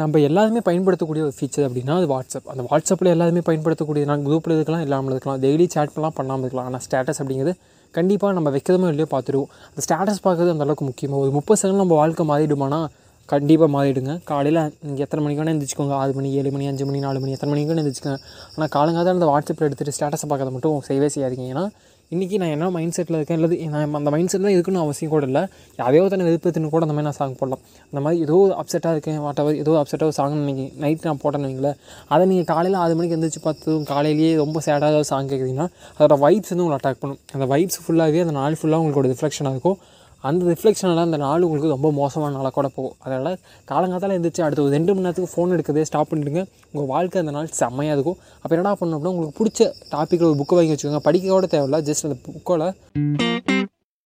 நம்ம எல்லாருமே பயன்படுத்தக்கூடிய ஒரு ஃபீச்சர் அப்படின்னா அது வாட்ஸ்அப் அந்த வாட்ஸ்அப்பில் எல்லாருமே பயன்படுத்தக்கூடிய நான் குரூப்பில் இருக்கலாம் இல்லாமல் இருக்கலாம் டெய்லி சேட் பண்ணலாம் பண்ணாமல் இருக்கலாம். ஆனால் ஸ்டேட்டஸ் அப்படிங்கிறது கண்டிப்பாக நம்ம வைக்கிறதுமோ இல்லையோ பார்த்துருவோம். அந்த ஸ்டேட்டஸ் பார்க்குறது அந்த அளவுக்கு முக்கியமாக ஒரு முப்பது செகண்ட் நம்ம வாழ்க்கை மாறிடுமானா கண்டிப்பாக மாறிடுங்க. காலையில் நீங்கள் எத்தனை மணிக்கு வேணால் எழுந்திரிச்சிக்கோங்க ஆறு மணி ஏழு மணி அஞ்சு மணி நாலு மணி எத்தனை மணிக்கு வேணால் எழுந்திரிச்சிக்கோங்க ஆனால் காலங்காலம் அந்த வாட்ஸ்அப்பில் எடுத்துகிட்டு ஸ்டேட்டஸை பார்க்கறத மட்டும் செய்யவே செய்யாதீங்க. ஏன்னா இன்றைக்கி நான் என்ன மைண்ட் செட்டில் இருக்கேன்? இல்லை நான் அந்த மைண்ட் செட்டில் இருக்குன்னு அவசியம் கூட இல்லை. யாரையோ தன்னை விருப்பத்துன்னு கூட அந்த மாதிரி நான் சாங் போடலாம். அந்த மாதிரி ஏதோ அப்செட்டாக இருக்கேன் வாட்டவர் ஏதோ அப்செட்டாக சாங் நீங்கள் நைட் நான் போட்டேன்னு வைங்களேன் அதை நீங்கள் காலையில் ஆறு மணிக்கு எந்திரிச்சு பார்த்ததும் காலையிலேயே ரொம்ப சேடாக சாங் கேட்குறீங்கன்னா அதோட வைப்ஸ் வந்து உங்களை அட்டாக் பண்ணும். அந்த வைப்ஸ் ஃபுல்லாகவே அந்த நாள் ஃபுல்லாக உங்களுக்கு ஒரு ரிஃப்ளெக்ஷனாக இருக்கும். அந்த ரிஃப்ளெக்ஷனால் அந்த நாள் உங்களுக்கு ரொம்ப மோசமான நாளாக கூட போகும். அதனால் காலங்காத்தால் எழுந்திரிச்சு அடுத்த ஒரு ரெண்டு மணி நேரத்துக்கு ஃபோன் எடுக்கிறதே ஸ்டாப் பண்ணிவிடுங்க உங்கள் வாழ்க்கை அந்த நாள் செம்மையாக இருக்கும். அப்போ என்னடா பண்ணோம்னா அப்படின்னா உங்களுக்கு பிடிச்ச டாப்பிக்கில் ஒரு புக்கை வாங்கி வச்சுக்கோங்க. படிக்க கூட தேவையில்ல ஜஸ்ட் அந்த புக்கோட